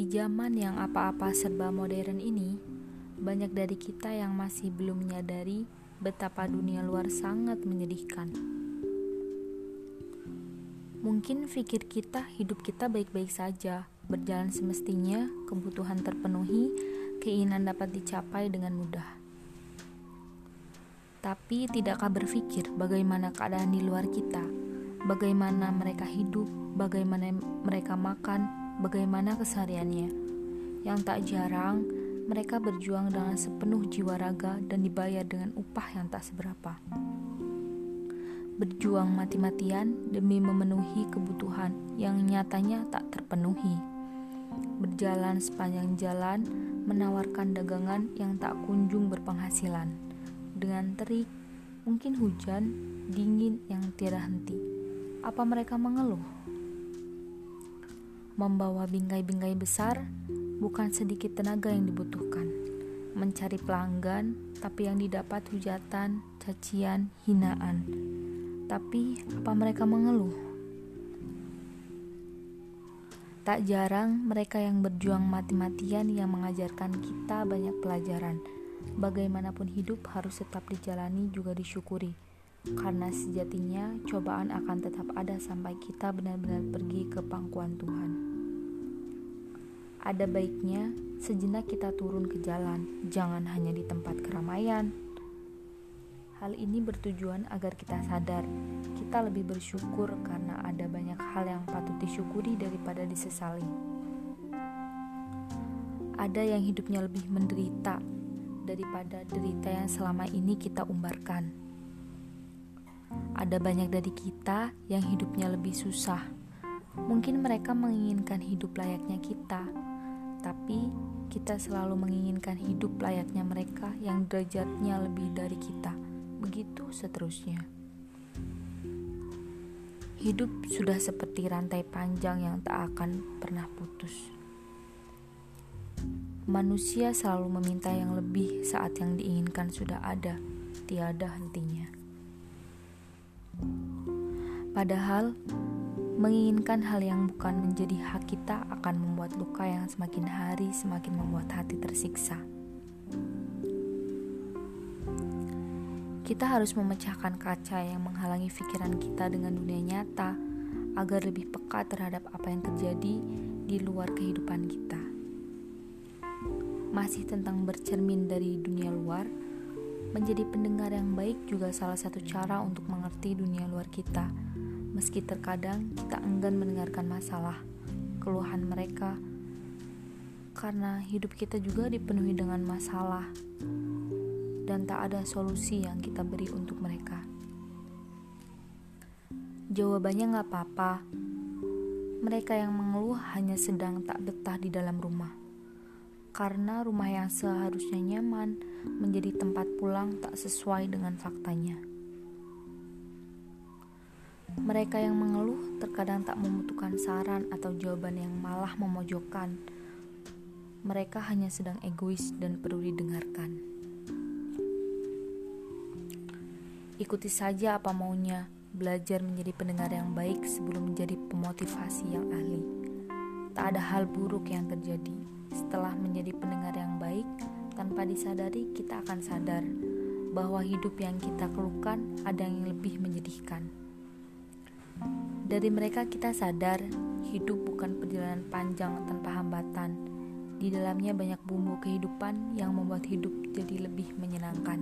zaman yang apa-apa serba modern ini, banyak dari kita yang masih belum menyadari betapa dunia luar sangat menyedihkan. Mungkin pikir kita hidup kita baik-baik saja, berjalan semestinya, kebutuhan terpenuhi, keinginan dapat dicapai dengan mudah. Tapi tidakkah berpikir bagaimana keadaan di luar kita? Bagaimana mereka hidup, bagaimana mereka makan, bagaimana kesehariannya. Yang tak jarang, mereka berjuang dengan sepenuh jiwa raga dan dibayar dengan upah yang tak seberapa. Berjuang mati-matian demi memenuhi kebutuhan yang nyatanya tak terpenuhi. Berjalan sepanjang jalan, menawarkan dagangan yang tak kunjung berpenghasilan. Dengan terik, mungkin hujan, dingin yang tiada henti. Apa mereka mengeluh? Membawa bingkai-bingkai besar bukan sedikit tenaga yang dibutuhkan. Mencari pelanggan, tapi yang didapat hujatan, cacian, hinaan. Tapi apa mereka mengeluh? Tak jarang mereka yang berjuang mati-matian yang mengajarkan kita banyak pelajaran. Bagaimanapun hidup harus tetap dijalani juga disyukuri. Karena sejatinya cobaan akan tetap ada sampai kita benar-benar pergi ke pangkuan Tuhan. Ada baiknya sejenak kita turun ke jalan, jangan hanya di tempat keramaian. Hal ini bertujuan agar kita sadar kita lebih bersyukur karena ada banyak hal yang patut disyukuri daripada disesali. Ada yang hidupnya lebih menderita daripada derita yang selama ini kita umbarkan ada banyak dari kita yang hidupnya lebih susah. Mungkin mereka menginginkan hidup layaknya kita, tapi kita selalu menginginkan hidup layaknya mereka yang derajatnya lebih dari kita. Begitu seterusnya. Hidup sudah seperti rantai panjang yang tak akan pernah putus. Manusia selalu meminta yang lebih saat yang diinginkan sudah ada, tiada hentinya. Padahal, menginginkan hal yang bukan menjadi hak kita akan membuat luka yang semakin hari semakin membuat hati tersiksa. Kita harus memecahkan kaca yang menghalangi pikiran kita dengan dunia nyata agar lebih peka terhadap apa yang terjadi di luar kehidupan kita. Masih tentang bercermin dari dunia luar, menjadi pendengar yang baik juga salah satu cara untuk mengerti dunia luar kita meski terkadang kita enggan mendengarkan masalah, keluhan mereka, karena hidup kita juga dipenuhi dengan masalah, dan tak ada solusi yang kita beri untuk mereka. Jawabannya nggak apa-apa. Mereka yang mengeluh hanya sedang tak betah di dalam rumah. Karena rumah yang seharusnya nyaman menjadi tempat pulang tak sesuai dengan faktanya. Mereka yang mengeluh terkadang tak membutuhkan saran atau jawaban yang malah memojokkan. Mereka hanya sedang egois dan perlu didengarkan. Ikuti saja apa maunya, belajar menjadi pendengar yang baik sebelum menjadi pemotivasi yang ahli. Tak ada hal buruk yang terjadi. Setelah menjadi pendengar yang baik, tanpa disadari kita akan sadar bahwa hidup yang kita keluhkan ada yang lebih menyedihkan. Dari mereka kita sadar hidup bukan perjalanan panjang tanpa hambatan. Di dalamnya banyak bumbu kehidupan yang membuat hidup jadi lebih menyenangkan.